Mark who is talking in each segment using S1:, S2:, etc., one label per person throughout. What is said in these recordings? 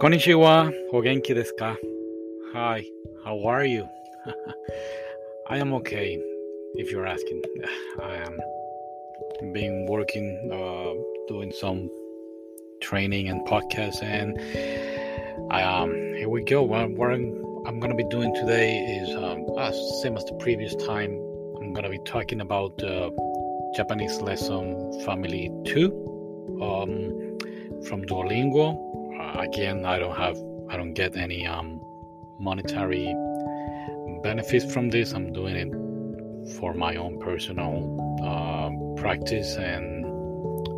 S1: Konnichiwa, Hogenki desu? Hi, how are you? I am okay, if you're asking. I am been working, uh, doing some training and podcasts, and um, here we go. What, what I'm, I'm going to be doing today is um, uh, same as the previous time. I'm going to be talking about uh, Japanese lesson family two um, from Duolingo again, I don't have, I don't get any um, monetary benefits from this. I'm doing it for my own personal uh, practice and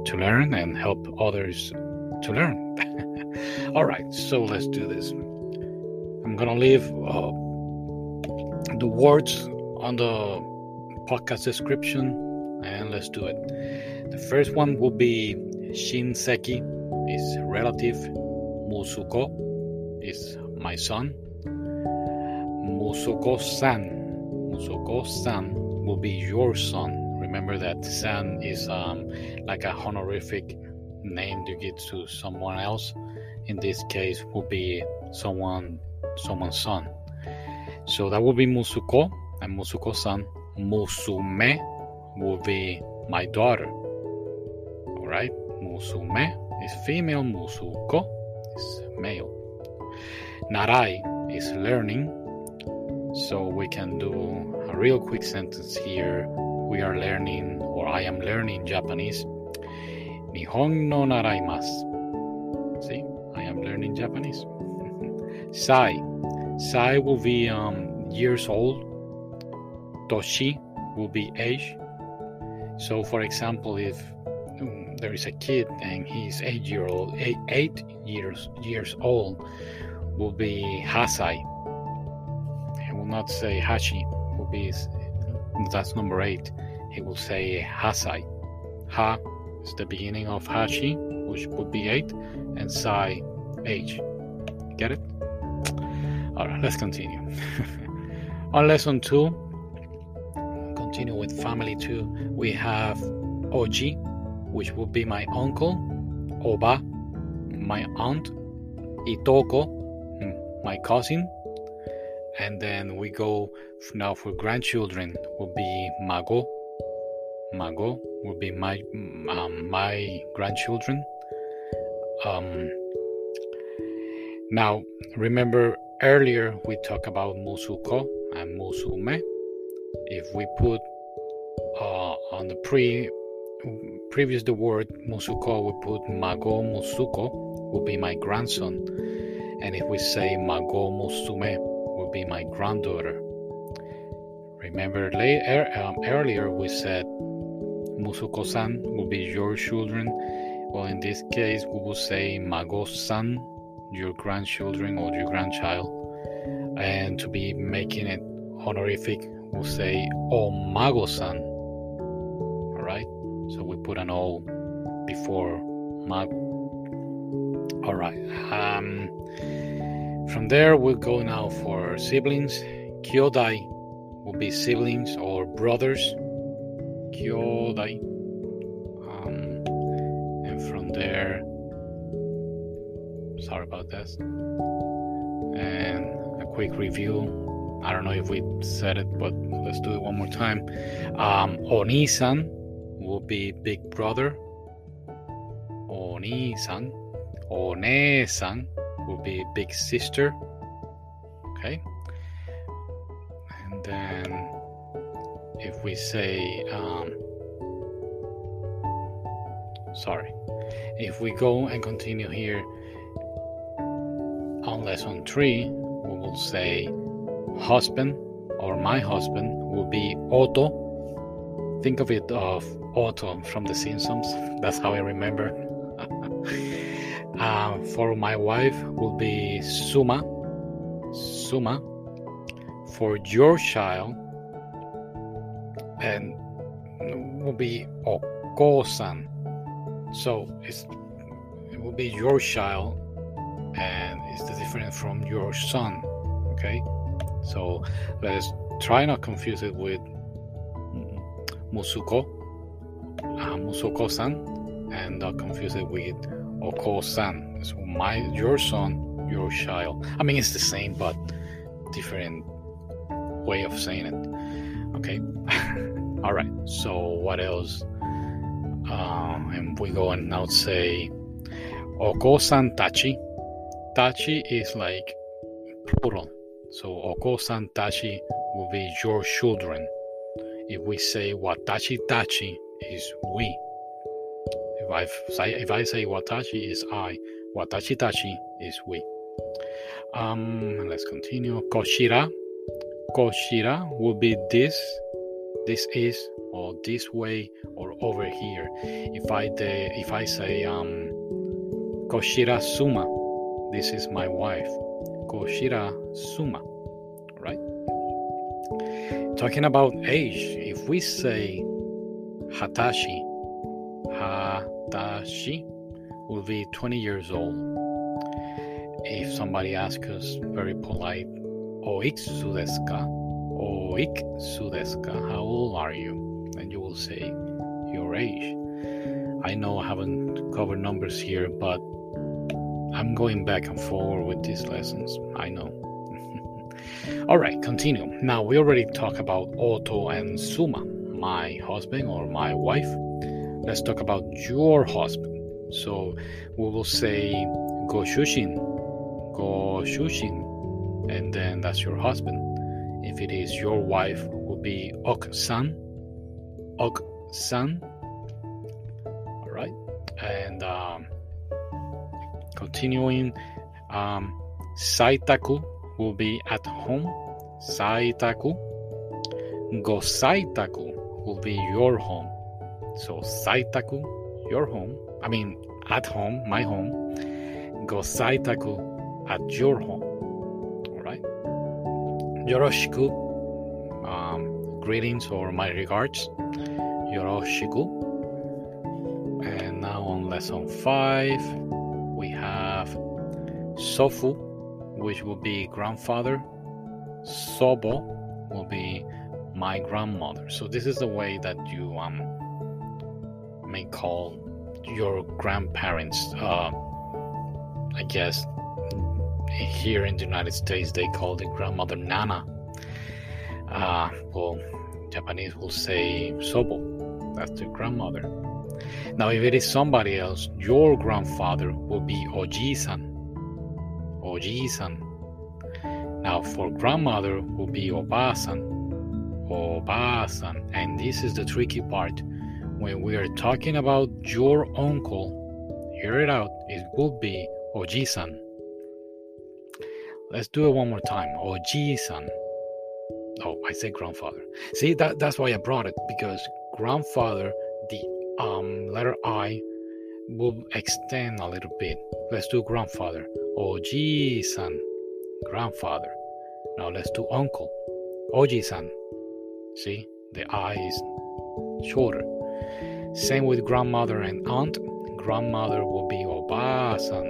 S1: to learn and help others to learn. All right, so let's do this. I'm gonna leave uh, the words on the podcast description and let's do it. The first one will be Shinseki, is relative Musuko is my son. Musuko-san. Musuko-san will be your son. Remember that san is um, like a honorific name you give to someone else. In this case, will be someone someone's son. So that will be Musuko and Musuko-san. Musume will be my daughter. All right, Musume is female. Musuko is male. Narai is learning. So we can do a real quick sentence here. We are learning, or I am learning Japanese. Nihon no naraimasu. See, I am learning Japanese. Sai. Sai will be um, years old. Toshi will be age. So, for example, if there is a kid and he's eight year old, eight, eight years years old, will be Hasai. He will not say Hashi. Will be that's number eight. He will say Hasai. Ha is the beginning of Hashi, which would be eight, and Sai H. Get it? All right, let's continue. On lesson two, continue with family two. We have Oji, which would be my uncle, Oba, my aunt, Itoko, hmm, my cousin, and then we go now for grandchildren will be Mago. Mago will be my um, my grandchildren. Um, now remember earlier we talked about Musuko and Musume. If we put uh, on the pre previous the word Musuko, we put Mago Musuko would be my grandson. And if we say Mago Musume would be my granddaughter. Remember later, um, earlier we said Musuko-san will be your children. Well, in this case, we will say Mago-san, your grandchildren or your grandchild. And to be making it honorific, we'll say Omago-san. Put an O before Mago. All right. Um, from there, we'll go now for siblings. Kyodai will be siblings or brothers. Kyodai. Um, and from there, sorry about this. And a quick review. I don't know if we said it, but let's do it one more time. Um, Oni-san will be big brother. Oni-san. One-san will be big sister. Okay. And then if we say, um, sorry, if we go and continue here on lesson three, we will say husband or my husband will be Otto. Think of it of Otto from The Simpsons. That's how I remember. Uh, for my wife will be Suma. Suma. For your child, and will be Oko-san. So it's it will be your child, and it's different from your son. Okay, so let's try not confuse it with Musuko, uh, Musuko-san, and not confuse it with Oko-san. So my your son, your child. I mean, it's the same, but different way of saying it. Okay. All right. So what else? Um, and we go and now say Oko-san tachi. Tachi is like plural. So Oko-san tachi will be your children. If we say watashi tachi is we. If I say if I say watashi is I, watashi tachi is we. Um, let's continue. Koshira. Koshira will be this, this is, or this way, or over here. If I de, if I say um, Koshira Suma, this is my wife. Koshira Suma, right? Talking about age, if we say Hatashi, Hatashi will be 20 years old. If somebody asks us very polite, Oiksu desu ka? Oiksu desu ka? How old are you? And you will say your age. I know I haven't covered numbers here, but I'm going back and forward with these lessons. I know. All right, continue. Now we already talked about Oto and Suma, my husband or my wife. Let's talk about your husband. So we will say Goshushin, Goshushin, and then that's your husband. If it is your wife, will be Ok-san, Ok-san. All right, and um, continuing, um, Saitaku will be at home. Saitaku. Gosaitaku will be your home. So Saitaku, your home. I mean, at home, my home. Gosaitaku at your home. All right. Yoroshiku. Um, greetings or my regards. Yoroshiku. And now on lesson five, we have Sofu, which will be grandfather. Sobo will be my grandmother. So this is the way that you um, may call your grandparents. Uh, I guess here in the United States they call the grandmother Nana. Uh, well, Japanese will say Sobo. That's the grandmother. Now, if it is somebody else, your grandfather will be Oji-san. Oji-san. Now, for grandmother will be Oba-san. Oba-san. And this is the tricky part. When we are talking about your uncle, hear it out, it will be Oji-san. Let's do it one more time. Oji-san. Oh, I say grandfather. See, that, that's why I brought it, because grandfather, the um, letter I will extend a little bit. Let's do grandfather. Oji-san. Grandfather. Now let's do uncle. Oji-san. See, the I is shorter. Same with grandmother and aunt. Grandmother will be Oba-san,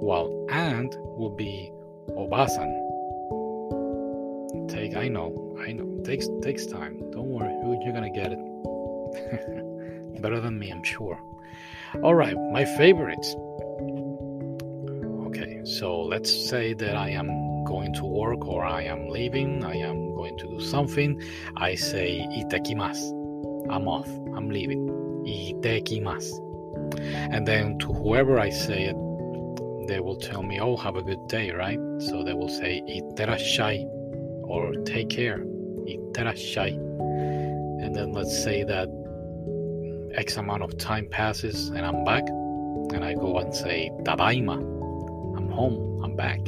S1: while aunt will be Oba-san. Take, I know, I know, takes takes time. Don't worry, you're gonna get it. Better than me, I'm sure. All right, my favorites. Okay, so let's say that I am going to work or I am leaving, I am going to do something. I say itakimasu. I'm off, I'm leaving. Itakimasu. And then to whoever I say it, they will tell me, oh, have a good day, right? So they will say itterashai or take care. Itterashai. And then let's say that X amount of time passes and I'm back, and I go and say Tadaima, I'm home, I'm back.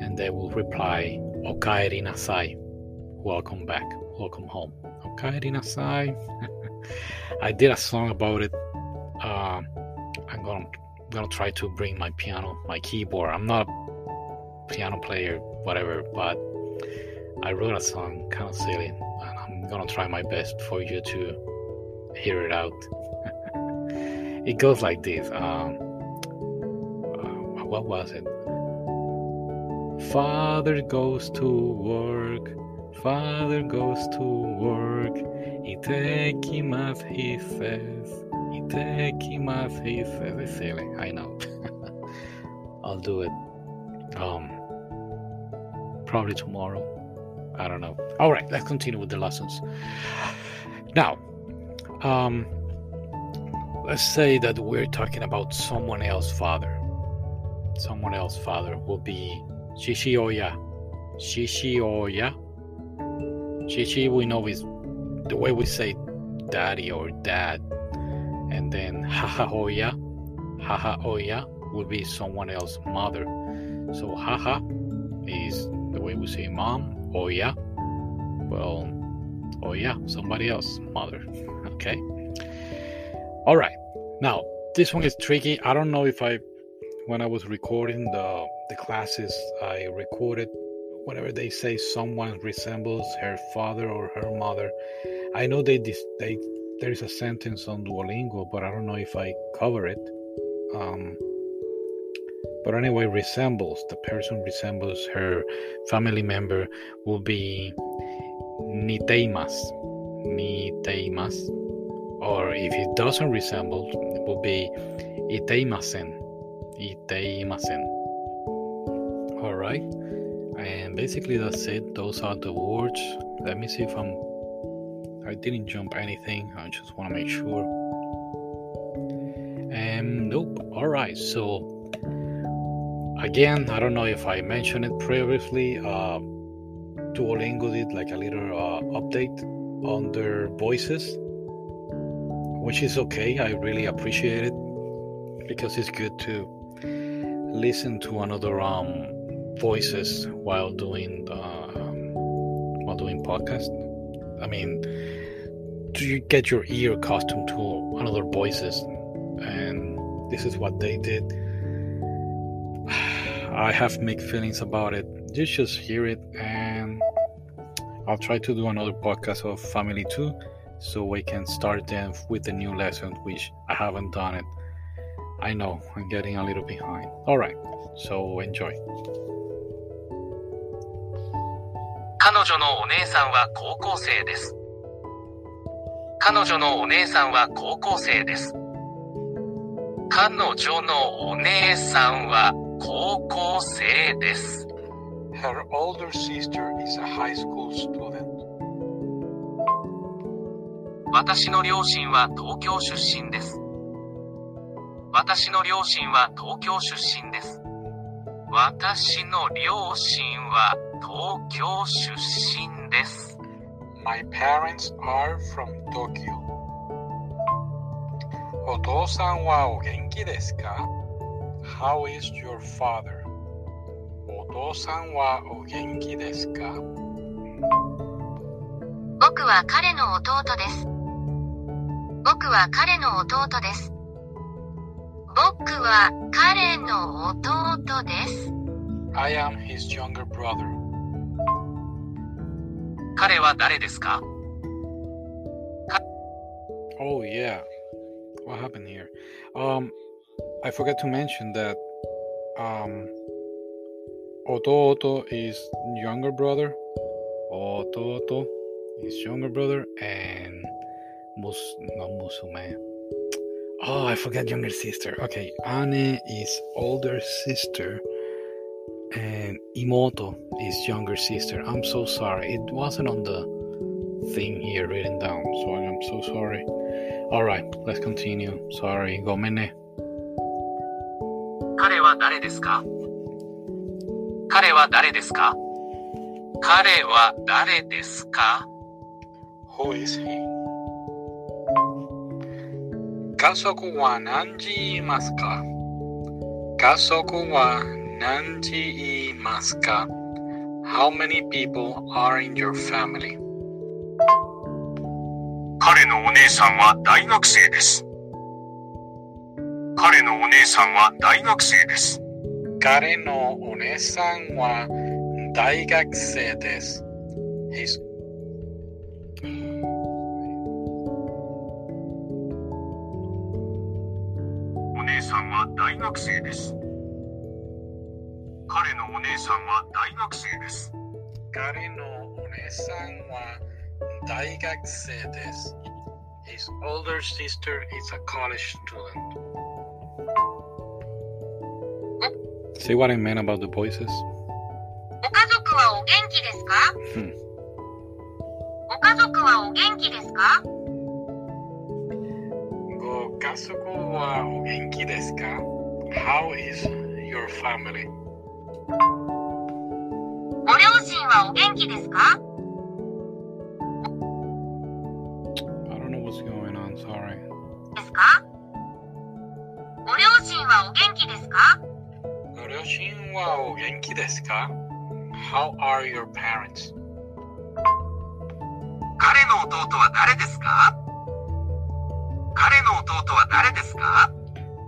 S1: And they will reply Okaeri nasai, welcome back, welcome home. Okaeri nasai. I did a song about it. Uh, I'm gonna gonna try to bring my piano, my keyboard. I'm not a piano player, whatever, but I wrote a song, kind of silly, and I'm gonna try my best for you to hear it out. it goes like this. Um, uh, what was it? Father goes to work. Father goes to work. Itekimasu, he says. Itekimasu, he says. It's silly, I know. I'll do it. Um, probably tomorrow. I don't know. All right, let's continue with the lessons. Now, um, let's say that we're talking about someone else father. Someone else father will be Shishi Oya. Shishi, we know is the way we say daddy or dad. And then hahaoya. Hahaoya will be someone else's mother. So haha is the way we say mom. Oya. Well, Oya, somebody else, mother. Okay. All right. Now, this one is tricky. I don't know if I when I was recording the the classes, I recorded whenever they say someone resembles her father or her mother. I know they they there is a sentence on Duolingo, but I don't know if I cover it. Um, but anyway, resembles the person resembles her family member will be niteimas, niteimas, or if it doesn't resemble, it will be iteimasen, iteimasen. All right, and basically that's it. Those are the words. Let me see if I'm. I didn't jump anything. I just want to make sure. And nope. All right, so again, I don't know if I mentioned it previously. Uh, Duolingo did like a little uh, update on their voices, which is okay. I really appreciate it because it's good to listen to another um, voices while doing um, while doing podcast. I mean, do you get your ear accustomed to another voices, and this is what they did. I have mixed feelings about it. You just hear it, and I'll try to do another podcast of Family 2 so we can start them with the new lesson, which I haven't done it. I know I'm getting a little behind. All right, so enjoy.
S2: 彼女のお姉さんは高校生です。彼女のお姉さんは高校生です。彼女のお姉さんは高校生です。
S3: Her older sister is a high school student.
S2: 私の両親は東京出身です。私の両親は東京出身です。私の両親は東京出身です。
S3: My parents are from Tokyo. お父さんはお元気ですか ?How is your father? お父さんはお元気ですか？
S4: 僕は彼の弟です。僕は彼の弟です。僕は彼の弟です。
S3: I am his younger brother.
S2: 彼は誰ですか
S1: Oh yeah, what happened here? Um, I forgot to mention that um, Ototo is younger brother. Ototo is younger brother, and Mus not Musume. Oh, I forgot younger sister. Okay, Ane is older sister, and Imoto is younger sister. I'm so sorry. It wasn't on the thing here written down, so I'm so sorry. All right, let's continue. Sorry, gomene.
S2: 彼は誰ですか彼は誰ですか彼は誰ですか
S3: Who is he? 家族は何時いますか？家族は何時いますか？How many people are in your family?
S2: 彼のお姉さんは大学生です。彼のお姉さんは大学生です。
S1: 彼のお姉さんは大学生です。His
S2: さんは大学生です。彼のお姉さんは大学生です。
S1: 彼のお姉さんは大学生です。His older sister is a college student.
S5: See what I meant about the voices?
S4: お家族はお元気ですか
S5: うん
S4: お家族はお元気ですか
S1: ご家族はお元気ですか ?How is your family?
S4: ご両親はお元気ですか
S5: I don't know what's going on, sorry.
S4: ですかご両親はお元気ですか
S1: ご両親はお元気ですか ?How are your parents?
S2: 彼の弟は誰ですか彼の弟は誰ですか？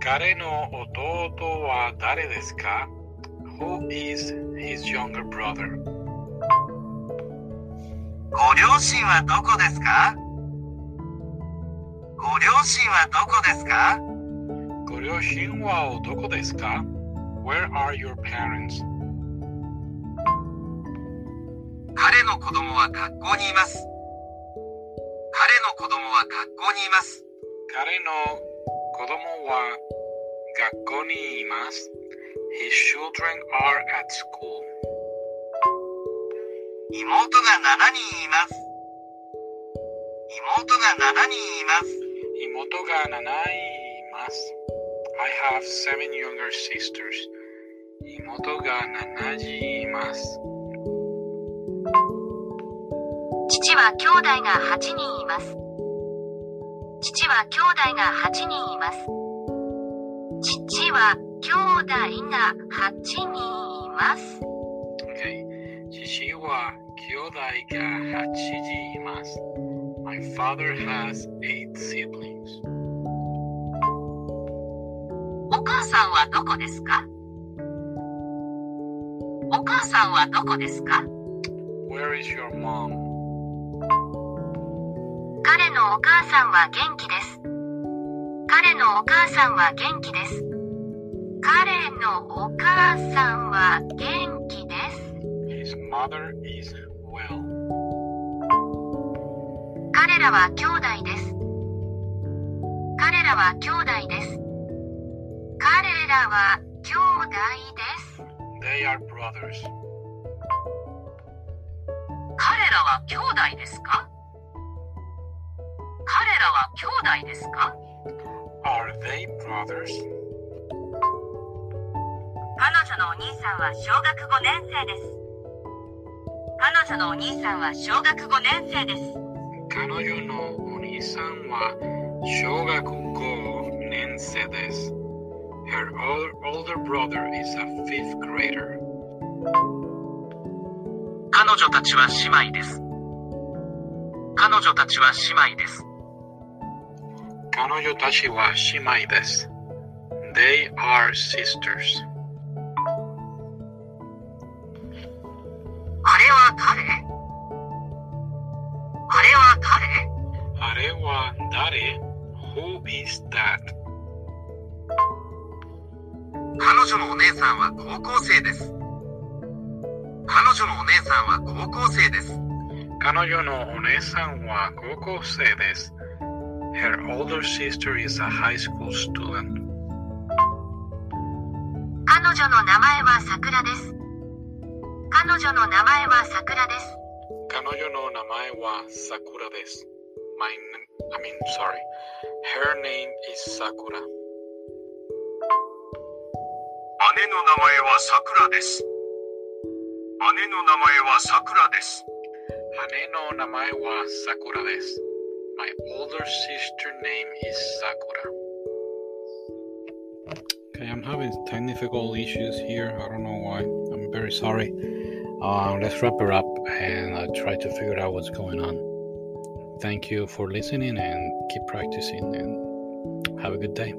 S1: 彼の弟は誰ですか ?Who is his younger brother?
S2: ご両親はどこですか？ご両親はどこですか？
S1: ご両親はどこですか ?Where are your parents?
S2: 彼の子供は学校にいます。彼の子供は学校にいます。
S1: 彼の子供は学校にいます。His children are at school.
S2: 妹が7人います。妹が7人います。
S1: 妹が7人います。I have seven younger sisters. 妹が7人います。
S4: 父は兄弟が8人います。父は兄弟が8人います。父は兄弟が8人います。
S1: Okay. 父は兄弟が8人います。My father has eight siblings.
S4: お母さんはどこですか？お母さんはどこですか
S1: ？Where is your mom?
S4: 彼のお母さんは元気です。彼のお母さんは元気です。彼のお母さんは元気です。
S1: His mother is well.
S4: 彼らは兄弟です。彼らは兄弟です。彼らは兄弟です。
S1: They are brothers.
S4: 彼らは兄弟ですか？は兄弟ですか
S1: ？Are they brothers?
S4: 彼女のお兄さんは小学5年生です。彼女のお兄さんは小学5年生です。
S1: 彼女のお兄さんは小学5年生です。Her ol- older brother is a fifth grader.
S2: 彼女たちは姉妹です。彼女たちは姉妹です。
S1: 彼女たちは姉妹です。They are sisters.
S4: あれは誰？あれは誰？
S1: あれは誰 ?Who is that?
S2: 彼女のお姉さんは高校生です。彼女のお姉さんは高校生です。
S1: 彼女のお姉さんは高校生です。Her older sister is a high school student.
S4: 彼女の名前は桜です。彼女の名前は桜です。
S1: 彼女の名前は桜です。My, I mean, sorry. Her name is Sakura.
S2: 姉の名前は桜です。姉の名前は桜です。
S1: 姉の名前は桜です。My older sister name is Sakura.
S5: Okay, I'm having technical issues here. I don't know why. I'm very sorry. Uh, let's wrap it up and uh, try to figure out what's going on. Thank you for listening and keep practicing and have a good day.